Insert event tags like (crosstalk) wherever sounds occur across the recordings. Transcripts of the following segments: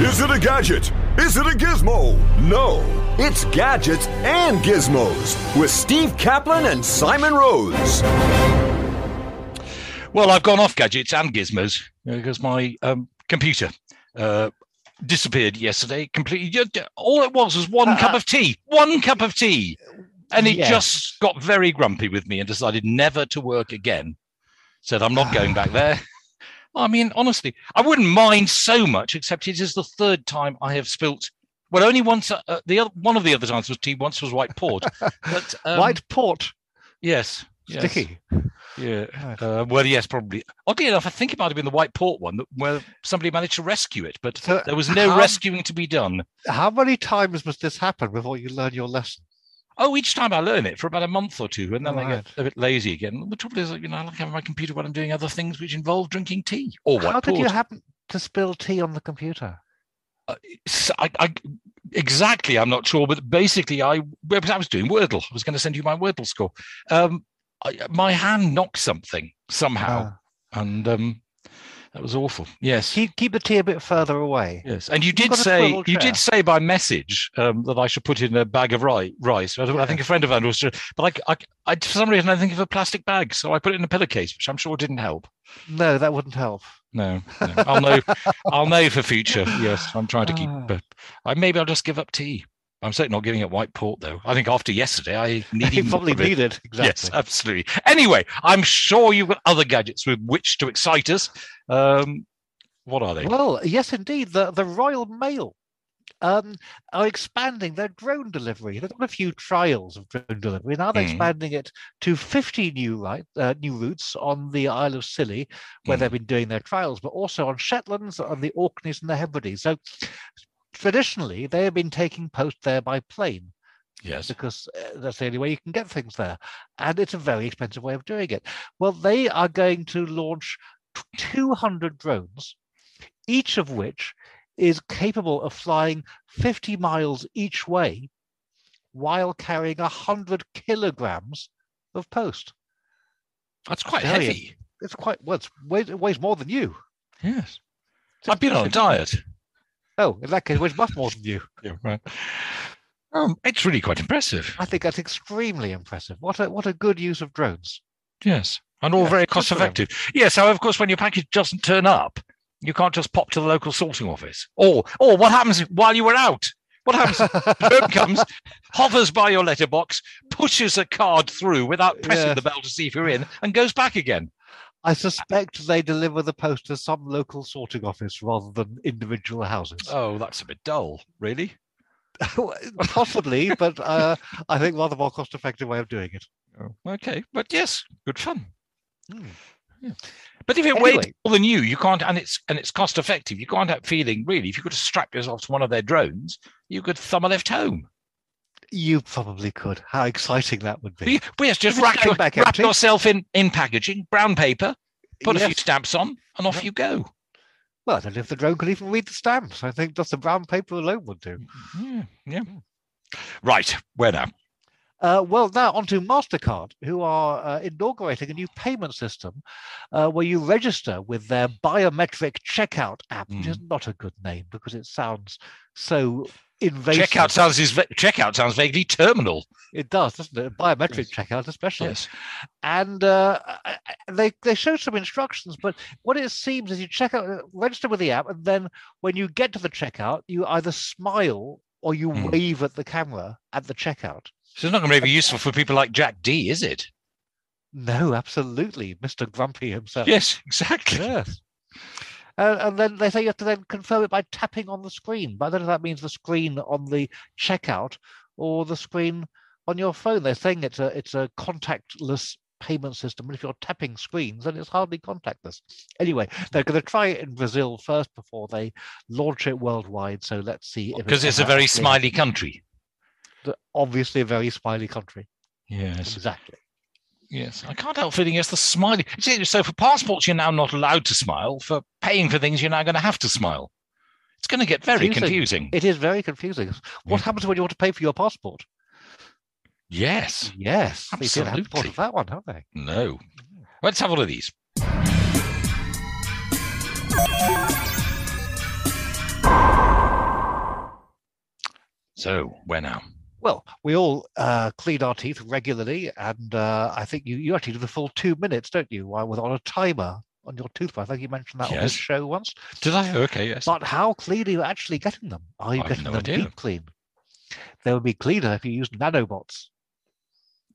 Is it a gadget? Is it a gizmo? No, it's gadgets and gizmos with Steve Kaplan and Simon Rose. Well, I've gone off gadgets and gizmos because my um, computer uh, disappeared yesterday completely. All it was was one uh, cup of tea, one cup of tea. And it just got very grumpy with me and decided never to work again. Said, I'm not going back there. I mean, honestly, I wouldn't mind so much, except it is the third time I have spilt. Well, only once. Uh, uh the other one of the other times was tea. Once was white port. (laughs) But um, white port. Yes. Sticky. Yes. Yeah. Uh, well, yes, probably. Oddly enough, I think it might have been the white port one where somebody managed to rescue it, but so there was no how, rescuing to be done. How many times must this happen before you learn your lesson? Oh, each time I learn it for about a month or two, and then right. I get a bit lazy again. The trouble is, you know, I like having my computer when I'm doing other things which involve drinking tea or How did you happen to spill tea on the computer? Uh, I, I, exactly, I'm not sure, but basically, I I was doing Wordle. I was going to send you my Wordle score. Um, I, my hand knocked something somehow, ah. and um, that was awful. Yes. Keep keep the tea a bit further away. Yes, and you did say you did say by message um, that I should put in a bag of rice. I, yeah. I think a friend of mine was, but I, I, I, for some reason I think of a plastic bag, so I put it in a pillowcase, which I'm sure didn't help. No, that wouldn't help. No, no. I'll know. I'll know for future. Yes, I'm trying to keep. I, maybe I'll just give up tea. I'm certainly not giving it white port though. I think after yesterday, I (laughs) need probably need it. Exactly. Yes, absolutely. Anyway, I'm sure you've got other gadgets with which to excite us. Um, what are they? Well, yes, indeed. The the Royal Mail um, are expanding their drone delivery. They've got a few trials of drone delivery. Now they're mm. expanding it to 50 new right, uh, new routes on the Isle of Scilly, where mm. they've been doing their trials, but also on Shetlands, on the Orkneys and the Hebrides. So traditionally they have been taking post there by plane. Yes. Because uh, that's the only way you can get things there. And it's a very expensive way of doing it. Well, they are going to launch 200 drones, each of which is capable of flying 50 miles each way while carrying 100 kilograms of post. That's quite heavy. It's quite, well, it's, it weighs more than you. Yes. I've been on a diet. Oh, in that case, which much more than you? (laughs) Yeah, right. Um, it's really quite impressive. I think that's extremely impressive. What a what a good use of drones. Yes, and all very cost effective. Yes, so of course, when your package doesn't turn up, you can't just pop to the local sorting office. Or or what happens while you were out? What happens? (laughs) Bird comes, hovers by your letterbox, pushes a card through without pressing the bell to see if you're in, and goes back again. I suspect they deliver the post to some local sorting office rather than individual houses. Oh, that's a bit dull, really. (laughs) Possibly, but uh, I think rather more cost-effective way of doing it. Oh, okay, but yes, good fun. Mm. Yeah. But if it anyway. weighs more than you, you can't, and it's and it's cost effective. You can't have feeling really. If you could strap yourself to one of their drones, you could thumb a lift home. You probably could. How exciting that would be. Yes, just wrap, your, wrap yourself in, in packaging, brown paper, put yes. a few stamps on, and off you go. Well, I don't know if the drone could even read the stamps. I think just the brown paper alone would do. Yeah, yeah. Right, where now? Uh, well, now onto MasterCard, who are uh, inaugurating a new payment system uh, where you register with their biometric checkout app, mm. which is hmm. not a good name because it sounds so invasive. Checkout sounds is checkout sounds vaguely terminal. It does, doesn't it? Biometric yes. checkout, especially. Yes. And uh, they they show some instructions, but what it seems is you check out, uh, register with the app, and then when you get to the checkout, you either smile or you mm. wave at the camera at the checkout. So it's not going to be useful for people like Jack Dee, is it? No, absolutely, Mr. Grumpy himself. Yes, exactly. Yes. Uh, and then they say you have to then confirm it by tapping on the screen. But I don't know if that means the screen on the checkout or the screen on your phone. They're saying it's a it's a contactless payment system. And if you're tapping screens, then it's hardly contactless. Anyway, they're going to try it in Brazil first before they launch it worldwide. So let's see. Because it's, it's a very smiley country. Obviously, a very smiley country. Yes. Exactly. Yes, I can't help feeling it's the smiley. So for passports, you're now not allowed to smile. For paying for things, you're now going to have to smile. It's going to get very confusing. confusing. It is very confusing. What yeah. happens when you want to pay for your passport? Yes. Yes. Absolutely. They didn't have of that one, have they? No. Let's have one of these. So, where now? Well, we all uh, clean our teeth regularly, and uh, I think you, you actually do the full two minutes, don't you? With on a timer on your toothbrush. I think you mentioned that yes. on this show once. Did I? Okay, yes. But how clean are you actually getting them? Are you I getting no them idea. deep clean? They would be cleaner if you used nanobots.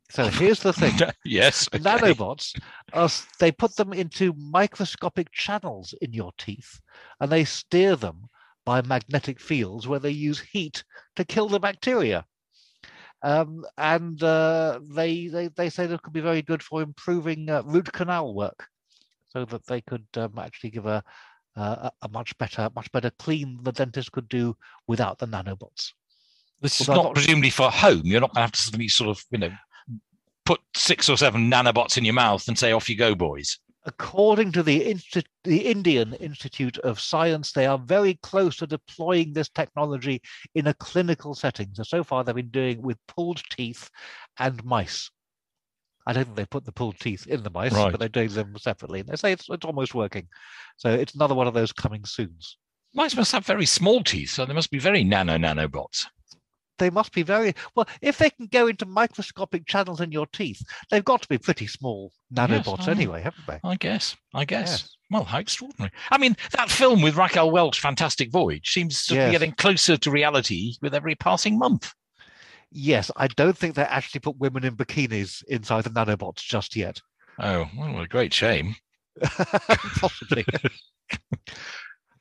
So here's the thing. (laughs) yes. Okay. Nanobots, are, they put them into microscopic channels in your teeth and they steer them by magnetic fields where they use heat to kill the bacteria. Um, and uh, they, they, they say this could be very good for improving uh, root canal work so that they could um, actually give a, a, a much better, much better clean the dentist could do without the nanobots. This is not, not presumably for home. You're not going to have to sort of, you know, put six or seven nanobots in your mouth and say, off you go, boys. According to the, Insti- the Indian Institute of Science, they are very close to deploying this technology in a clinical setting. So, so far, they've been doing with pulled teeth and mice. I don't think they put the pulled teeth in the mice, right. but they're doing them separately. And they say it's, it's almost working. So it's another one of those coming soons. Mice must have very small teeth, so they must be very nano nanobots they must be very well. If they can go into microscopic channels in your teeth, they've got to be pretty small nanobots yes, anyway, haven't they? I guess. I guess. Yes. Well, how extraordinary! I mean, that film with Raquel Welch, Fantastic Voyage, seems to yes. be getting closer to reality with every passing month. Yes, I don't think they actually put women in bikinis inside the nanobots just yet. Oh, well, a great shame. (laughs) (laughs) Possibly.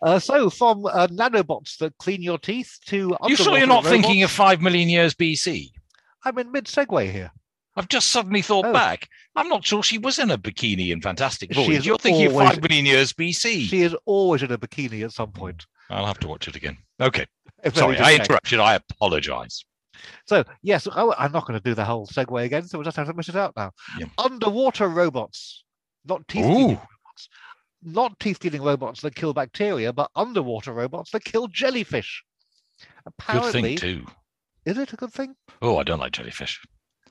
Uh, so, from uh, nanobots that clean your teeth to you sure you're not robots, thinking of five million years BC? I'm in mid segue here. I've just suddenly thought oh. back. I'm not sure she was in a bikini in Fantastic Voyage. You're thinking always, of five million years BC. She is always in a bikini at some point. I'll have to watch it again. Okay. (laughs) Sorry, I interrupted. I apologize. So, yes, oh, I'm not going to do the whole segue again, so we'll just have to miss it out now. Yeah. Underwater robots, not teeth robots not teeth-eating robots that kill bacteria, but underwater robots that kill jellyfish. Apparently, good thing too. Is it a good thing? Oh, I don't like jellyfish.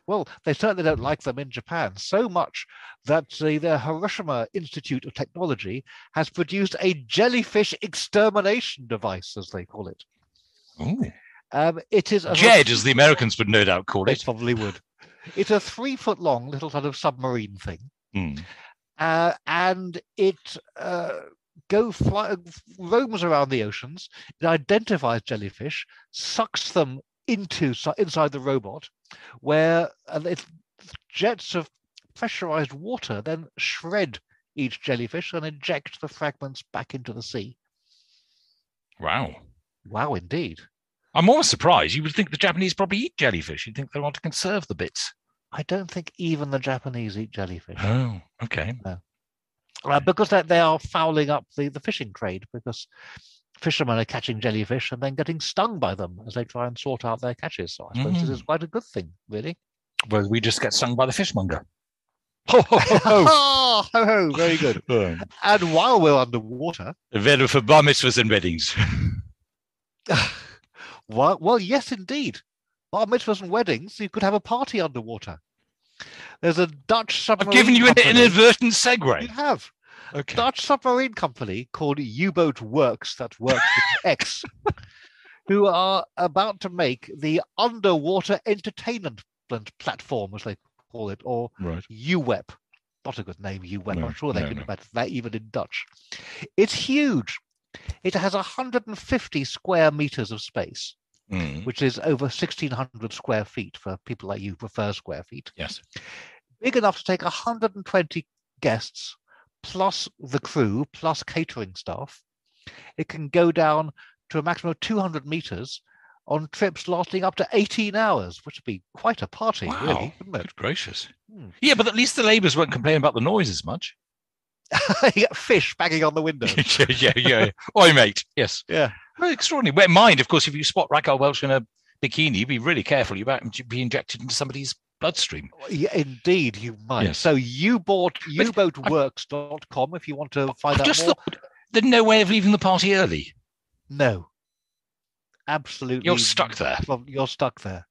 Well, they certainly don't like them in Japan so much that the, the Hiroshima Institute of Technology has produced a jellyfish extermination device, as they call it. Um, it is a, JED, as the Americans would no doubt call it. Probably would. It's a three-foot long little sort of submarine thing. Mm uh, and it uh, go fly, roams around the oceans. It identifies jellyfish, sucks them into inside the robot, where uh, jets of pressurized water then shred each jellyfish and inject the fragments back into the sea. Wow! Wow, indeed. I'm almost surprised. You would think the Japanese probably eat jellyfish. You'd think they want to conserve the bits. I don't think even the Japanese eat jellyfish. Oh, okay. Uh, because they, they are fouling up the, the fishing trade because fishermen are catching jellyfish and then getting stung by them as they try and sort out their catches. So I suppose mm. this is mm. quite a good thing, really. Well, we just get stung by the fishmonger. Ho, ho, ho, ho. (laughs) ho, ho. Very good. (laughs) and while we're underwater... Very for bar mitzvahs and weddings. (laughs) well, well, yes, indeed bar mitzvahs and weddings, you could have a party underwater. There's a Dutch submarine. I've given you company. an inadvertent segue. You have. Okay. Dutch submarine company called U-Boat Works, that works with (laughs) X, who are about to make the underwater entertainment platform, as they call it, or right. UWEP. Not a good name, UWEP. No, I'm sure they no, can no. that even in Dutch. It's huge. It has 150 square meters of space mm. which is over 1,600 square feet for people like you prefer square feet. Yes. Big enough to take 120 guests plus the crew plus catering staff. It can go down to a maximum of 200 meters on trips lasting up to 18 hours, which would be quite a party, Wow. really, wouldn't it? Good gracious. Hmm. Yeah, but at least the labourers won't complain about the noise as much. (laughs) you get fish banging on the window. (laughs) yeah, yeah, yeah. Oi, mate. Yes. Yeah. Extraordinary. Well, mind, of course, if you spot Raquel Welch in a bikini, be really careful. You might be injected into somebody's bloodstream. Yeah, indeed, you might. Yes. So you bought uboatworks.com if you want to find I out just more. thought there's no way of leaving the party early. No. Absolutely. You're stuck there. You're stuck there.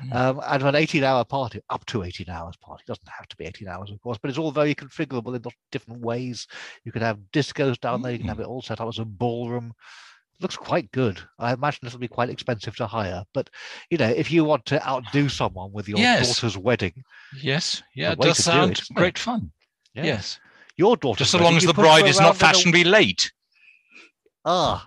Hmm. Um, and an 18 hour party, up to 18 hours party, doesn't have to be 18 hours, of course, but it's all very configurable in lots different ways. You can have discos down there, you can have Hmm. it all set up as a ballroom. Looks quite good. I imagine this will be quite expensive to hire, but you know, if you want to outdo someone with your Yes. daughter's wedding, Yes. Yeah, it does to do sound it, isn't it? great fun. yeah, Yes. your daughter. Just so wedding, long as the bride is not in a- fashionably late. Ah,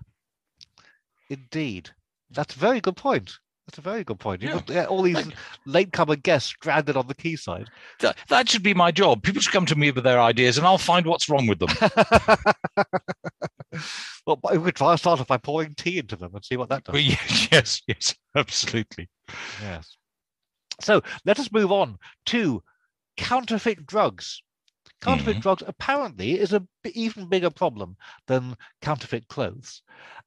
indeed. That's a very good point. That's a very good point. You Yeah. got, all these latecomer guests stranded on the quayside. That, that should be my job. People should come to me with their ideas and I'll find what's wrong with them. (laughs) well, we could try and start off by pouring tea into them and see what that does. Well, (laughs) yes, yes, yes, absolutely. Yes. So let us move on to counterfeit drugs. Counterfeit Mhm. drugs apparently is a b- even bigger problem than counterfeit clothes,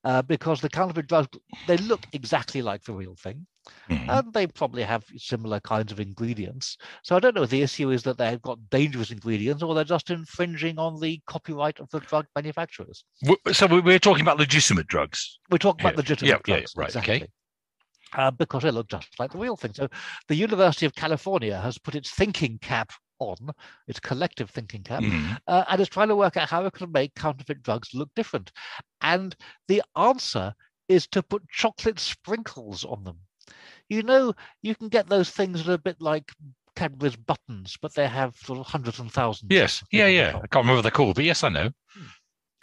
uh, because the counterfeit drugs they look exactly like the real thing, Mhm. and they probably have similar kinds of ingredients. So I don't know if the issue is that they've got dangerous ingredients or they're just infringing on the copyright of the drug manufacturers. So we- we're talking about legitimate drugs. We're talking about Yeah, legitimate yeah, yeah, drugs, right, okay. exactly. Uh, because they look just like the real thing. So the University of California has put its thinking cap on, its collective thinking cap, Mhm. uh, and is trying to work out how it can make counterfeit drugs look different. And the answer is to put chocolate sprinkles on them. You know, you can get those things that are a bit like Cadbury's buttons, but they have sort of hundreds and thousands. Yes, yeah, yeah. I can't remember the they're but yes, I know.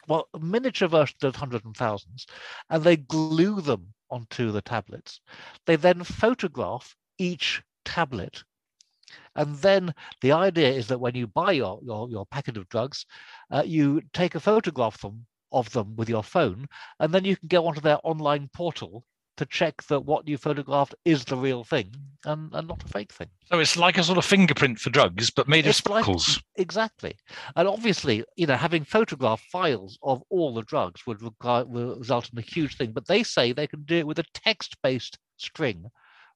well, a miniature version of hundreds and thousands, and they glue them onto the tablets. They then photograph each tablet. And then the idea is that when you buy your, your, your packet of drugs, uh, you take a photograph them, of them with your phone, and then you can go onto their online portal to check that what you photographed is the real thing and, and not a fake thing. So it's like a sort of fingerprint for drugs, but made of It's like- Exactly. And obviously, you know, having photograph files of all the drugs would, require, would result in a huge thing. But they say they can do it with a text based string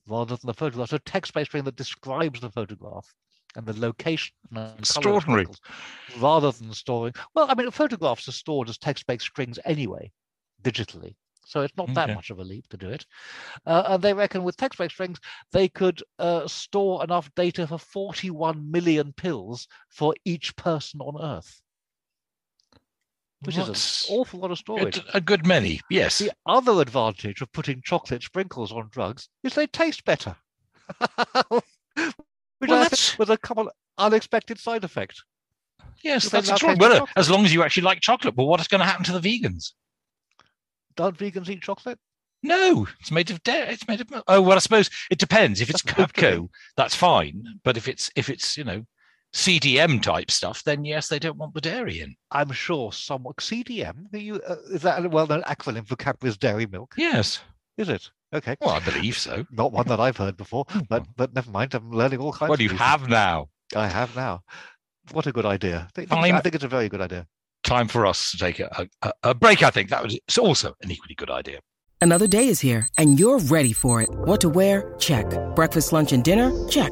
rather than the photograph. So, text based string that describes the photograph and the location. And Extraordinary. sprinkles, Rather than storing. Well, I mean, photographs are stored as text based strings anyway, digitally. So it's not that Okay. much of a leap to do it. Uh, and they reckon with text based strings, they could uh, store enough data for 41 million pills for each person on Earth, which is an awful lot of storage. a, a good many, yes. The other advantage of putting chocolate sprinkles on drugs is they taste better. (laughs) Which Well, I that's- think was a common unexpected side effect. Yes, that's true. Well, chocolate. as long as you actually like chocolate. But what is going to happen to the vegans? Don't vegans eat chocolate? No, it's made of dairy. It's made of. Oh well, I suppose it depends. If it's Doesn't have to be. cocoa, that's fine. But if it's if it's you know CDM type stuff, then yes, they don't want the dairy in. I'm sure some CDM. Are you, uh, is that a well-known acronym for Cadbury's Dairy Milk? Yes, Is it? Okay. well, I believe so. Not one that I've heard before, but but never mind. I'm learning all kinds. What of you new have now. I have now. What a good idea. I think, I think it's a very good idea. Time for us to take a, a, a break. I think that was it's also an equally good idea. Another day is here, and you're ready for it. What to wear? Check. Breakfast, lunch, and dinner? Check.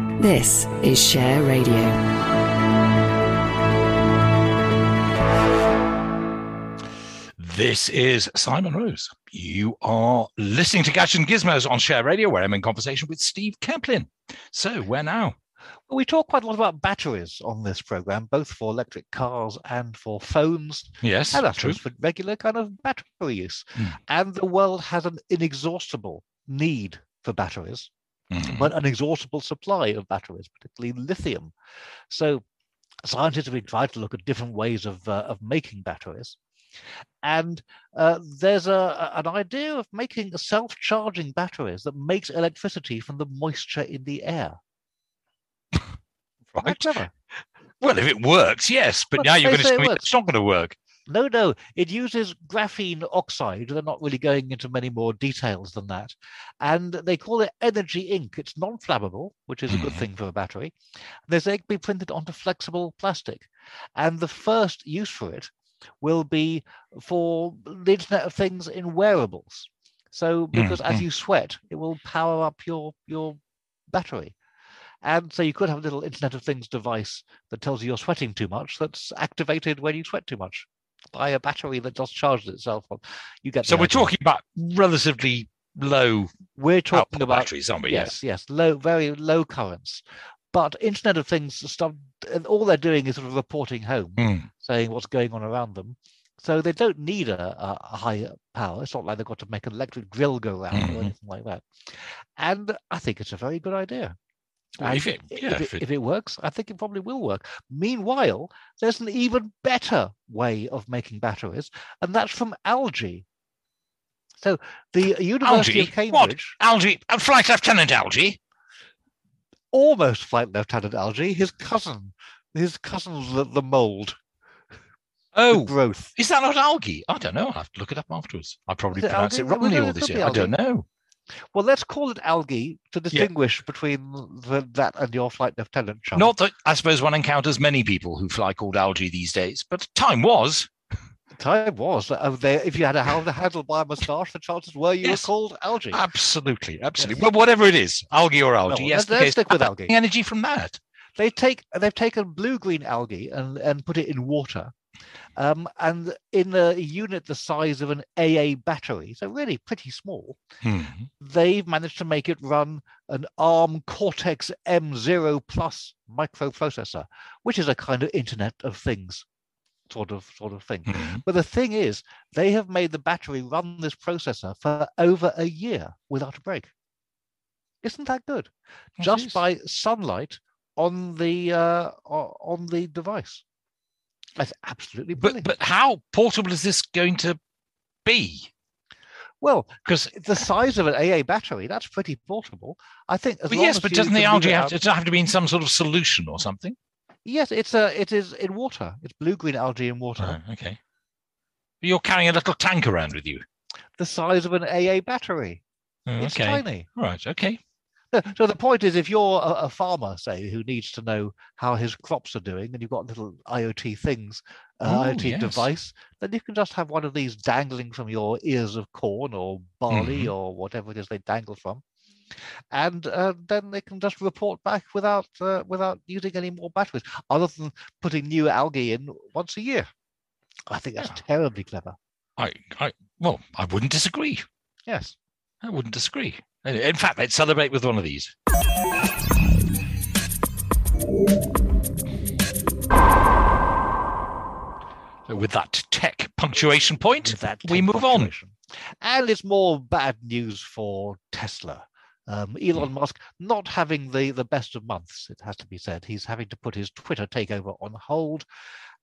This is Share Radio. This is Simon Rose. You are listening to Gadgets and Gizmos on Share Radio, where I'm in conversation with Steve Kaplan. So, where now? Well, we talk quite a lot about batteries on this program, both for electric cars and for phones, Yes, and I true. for regular kind of battery use. Hmm. And the world has an inexhaustible need for batteries. Mhm. but an exhaustible supply of batteries, particularly lithium. So scientists have been trying to look at different ways of uh, of making batteries. And uh, there's a, an idea of making self-charging batteries that makes electricity from the moisture in the air. (laughs) Right. Well, if it works, yes. But now you're going to say it tell me works. it's not going to work. No, no, it uses graphene oxide. They're not really going into many more details than that. And they call it energy ink. It's non flammable, which is a good Mhm. thing for a battery. They say it can be printed onto flexible plastic. And the first use for it will be for the Internet of Things in wearables. So, because as mhm. you sweat, it will power up your, your battery. And so you could have a little Internet of Things device that tells you you're sweating too much that's activated when you sweat too much by a battery that just charges itself on. You get So we're idea. talking about relatively low we're talking about batteries, aren't we? yes, yes, low, very low currents. But Internet of Things stuff, and all they're doing is sort of reporting home, Mm. saying what's going on around them. So they don't need a, a, high power. It's not like they've got to make an electric drill go round Mhm. or anything like that. And I think it's a very good idea. Well, if it- yeah, if, if it, if it works, I think it probably will work. Meanwhile, there's an even better way of making batteries, and that's from algae. So the University Algae? of What? Cambridge, Algae, uh, Flight Lieutenant Algy. almost Flight Lieutenant Algy, his cousin, his cousin's the, the mold, Oh, growth. is that not algae? I don't know. I'll have to look it up afterwards. I probably it pronounced it wrongly all this year. I don't know. Well, let's call it algae to distinguish between the, that and your Flight Lieutenant. Not that I suppose one encounters many people who fly called algae these days, but time was. time was uh, over if you had a hand- (laughs) handlebar moustache, the chances were you Yes. were called algae. Absolutely, absolutely. Well, whatever it is, algae or algae, Well, yes, let's- the let's stick with uh, algae. Energy from that. they take they've taken blue green algae and and put it in water um, and in a unit the size of an aa battery so really pretty small Hmm. they've managed to make it run an arm cortex m0 plus microprocessor which is a kind of internet of things sort of sort of thing Hmm. but the thing is they have made the battery run this processor for over a year without a break isn't that good just by sunlight on the uh, on the device. That's absolutely But brilliant. but how portable is this going to be? well, Because the size of an AA battery, that's pretty portable. I think. Long yes, but doesn't the algae have to, have to be in some sort of solution or something? Yes, it's a. It is in water. It's blue green algae in water. Right, okay. You're carrying a little tank around with you. The size of an AA battery. Oh, It's okay. tiny. Right. Okay. (laughs) So the point is, if you're a, a farmer, say, who needs to know how his crops are doing, and you've got little IoT things, uh, Oh, IoT yes. device, then you can just have one of these dangling from your ears of corn or barley Mhm. or whatever it is they dangle from, and uh, then they can just report back without uh, without using any more batteries, other than putting new algae in once a year. I think that's Yeah. terribly clever. I, I, well, I wouldn't disagree. Yes. I wouldn't disagree. In fact, let's celebrate with one of these. So with that tech punctuation point, we move on. And it's more bad news for Tesla. Um, Elon Hmm. Musk not having the, the best of months, it has to be said. He's having to put his Twitter takeover on hold,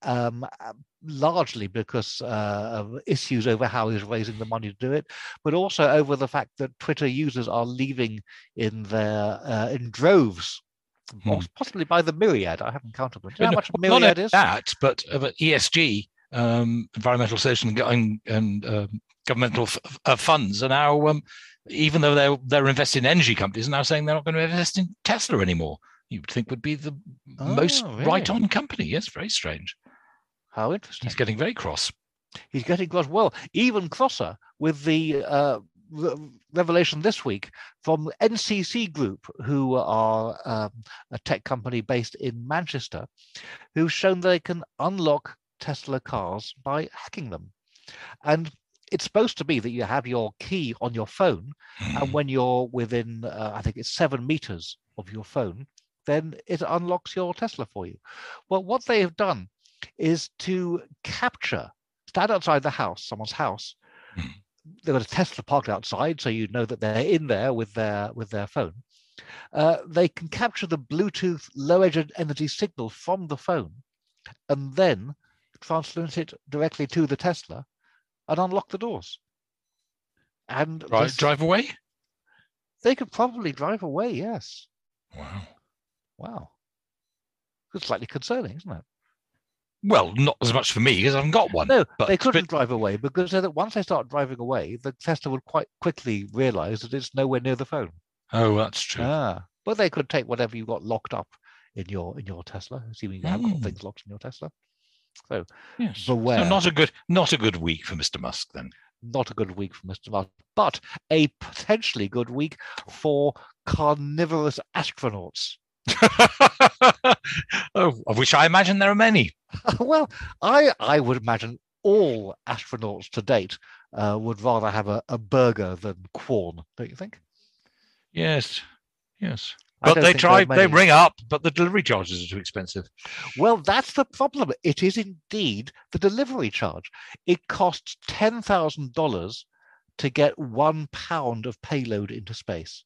um, uh, largely because uh, of issues over how he's raising the money to do it, but also over the fact that Twitter users are leaving in their uh, in droves, Hmm. possibly by the myriad. I haven't counted them. Do you know how much well, not myriad is? that, but, ESG, um, environmental, social, and, and, and um, governmental f- uh, funds are now, um, even though they're they're investing in energy companies, are now saying they're not going to invest in Tesla anymore. You would think would be the most Oh, really? right-on company. Yes, very strange. How interesting. He's getting very cross. He's getting cross. Well, even crosser with the uh, re- revelation this week from NCC Group, who are um, a tech company based in Manchester, who've shown they can unlock Tesla cars by hacking them. And it's supposed to be that you have your key on your phone, and when you're within, uh, I think it's seven meters of your phone, then it unlocks your Tesla for you. Well, what they have done is to capture, stand outside the house, someone's house. Hmm. They've got a Tesla parked outside, so you know that they're in there with their with their phone. Uh, they can capture the Bluetooth low energy signal from the phone and then transmit it directly to the Tesla and unlock the doors. And Right, this- drive away. they could probably drive away, yes. Wow. Wow. It's slightly concerning, isn't it? Well, not as much for me because I haven't got one. No, but, they couldn't but- drive away because they- once they start driving away, the Tesla would quite quickly realize that it's nowhere near the phone. oh, that's true. Ah, but they could take whatever you got locked up in your in your Tesla, assuming you have got Mm. things locked in your Tesla. So yes. beware. So not a good, not a good week for Mr. Musk then. not a good week for Mr. Musk, but a potentially good week for carnivorous astronauts. Oh, (laughs) of which I imagine there are many. (laughs) well, I I would imagine all astronauts to date uh, would rather have a, a burger than corn, don't you think? Yes, yes. I But they try, they ring up, but the delivery charges are too expensive. Well, that's the problem. It is indeed the delivery charge. It costs ten thousand dollars to get one pound of payload into space.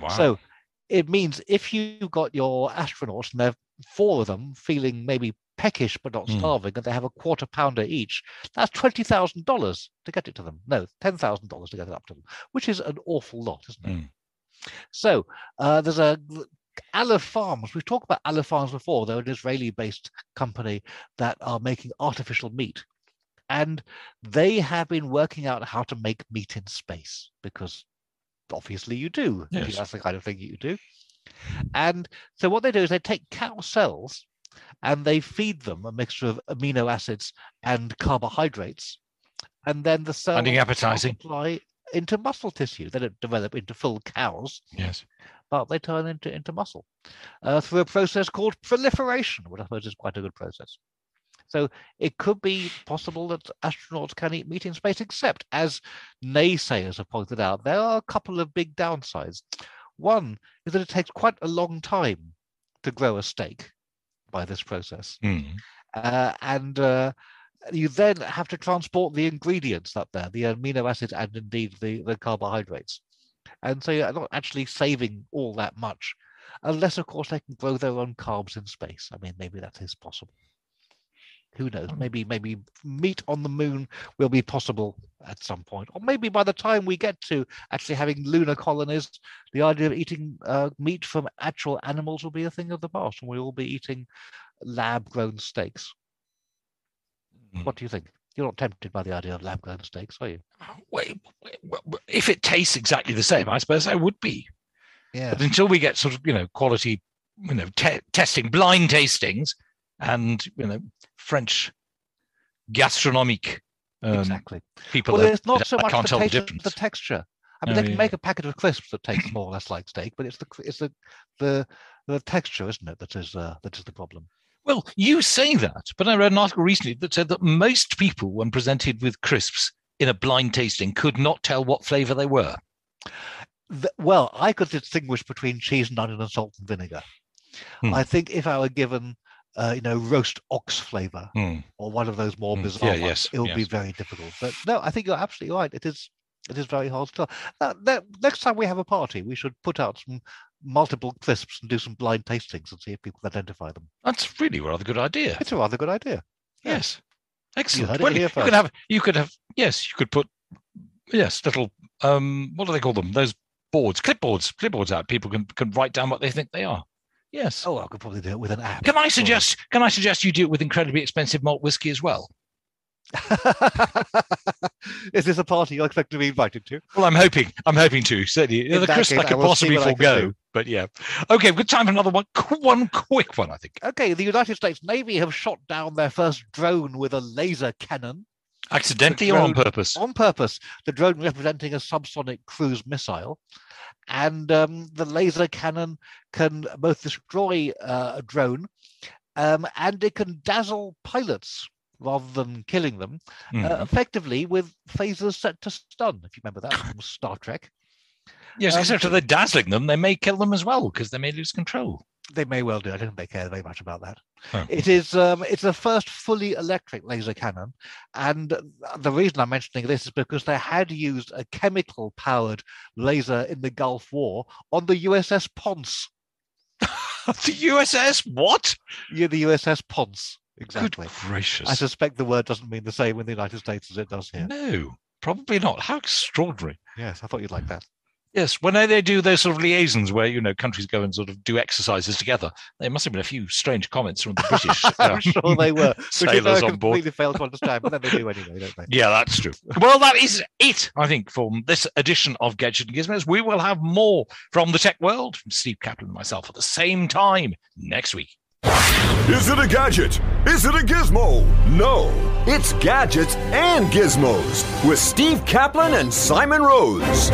Wow. So it means if you've got your astronauts and they're four of them feeling maybe peckish but not Hmm. starving, and they have a quarter pounder each, that's twenty thousand dollars to get it to them. No, ten thousand dollars to get it up to them, which is an awful lot, isn't it? Hmm. So uh, there's a Aleph Farms. We've talked about Aleph Farms before. They're an Israeli-based company that are making artificial meat, and they have been working out how to make meat in space because obviously you do. Yes. That's the kind of thing you do. And so what they do is they take cow cells and they feed them a mixture of amino acids and carbohydrates, and then the cells Finding appetizing. multiply into muscle tissue. They don't develop into full cows, yes. but they turn into into muscle uh, through a process called proliferation, which I suppose is quite a good process. So it could be possible that astronauts can eat meat in space, except as naysayers have pointed out, there are a couple of big downsides. One is that it takes quite a long time to grow a steak by this process. Mm. Uh, and uh, you then have to transport the ingredients up there, the amino acids and indeed the, the carbohydrates. And so you're not actually saving all that much, unless, of course, they can grow their own carbs in space. I mean, maybe that is possible. Who knows? Maybe maybe meat on the moon will be possible at some point, or maybe by the time we get to actually having lunar colonies, the idea of eating uh, meat from actual animals will be a thing of the past, and we'll all be eating lab-grown steaks. Mm. What do you think? You're not tempted by the idea of lab-grown steaks, are you? Wait, if it tastes exactly the same, I suppose I would be. Yeah. But until we get sort of, you know, quality, you know, te- testing, blind tastings, and you know, French gastronomic um, exactly. people. Well, that- it's not so I much can't the tell the taste, difference. the texture. I mean, Oh, they can yeah. make a packet of crisps that tastes more or less like steak, but it's the it's the the the texture, isn't it, that is uh, that is the problem. Well, you say that, but I read an article recently that said that most people, when presented with crisps in a blind tasting, could not tell what flavour they were. Th- well, I could distinguish between cheese and onion and salt and vinegar. Hmm. I think if I were given, uh, you know, roast ox flavor Hmm. or one of those more Hmm. bizarre Yeah, ones, yes, it would be very difficult. But no, I think you're absolutely right. It is it is very hard to tell. Uh, ne- next time we have a party, we should put out some multiple crisps and do some blind tastings and see if people identify them. That's really a rather good idea. It's a rather good idea. Yeah. Yes, excellent. it Well, you could have, you could have, yes, you could put, yes, little, um, what do they call them? Those boards, clipboards, clipboards out. People can can write down what they think they are. Yes. Oh, I could probably do it with an app. Can I suggest? Can I suggest you do it with incredibly expensive malt whiskey as well? (laughs) Is this a party you expect to be invited to? Well, I'm hoping. I'm hoping to. Certainly, In the crisp I could possibly I forego. But yeah, okay. Good time for another one. One quick one, I think. Okay, the United States Navy have shot down their first drone with a laser cannon Accidentally or on purpose? on purpose. The drone representing a subsonic cruise missile. And um, the laser cannon can both destroy uh, a drone um, and it can dazzle pilots rather than killing them, uh, Mhm. effectively with phasers set to stun, if you remember that from Star Trek. yes, um, except if they're dazzling them, they may kill them as well because they may lose control. They may well do. I don't think they care very much about that. Oh. It is um, it's the first fully electric laser cannon, and the reason I'm mentioning this is because they had used a chemical powered laser in the Gulf War on the USS Ponce. (laughs) the USS what? Yeah, the USS Ponce. Exactly. Good gracious. I suspect the word doesn't mean the same in the United States as it does here. No, probably not. How extraordinary. Yes, I thought you'd like that. Yes, when they do those sort of liaisons where you know countries go and sort of do exercises together, there must have been a few strange comments from the British. (laughs) I'm uh, sure they were. (laughs) sailors on board. Completely failed to understand, but then they do anyway, don't they? Yeah, that's true. Well, that is it. I think for this edition of Gadget and Gizmos, we will have more from the tech world from Steve Kaplan and myself at the same time next week. Is it a gadget? Is it a gizmo? No, it's gadgets and gizmos with Steve Kaplan and Simon Rose.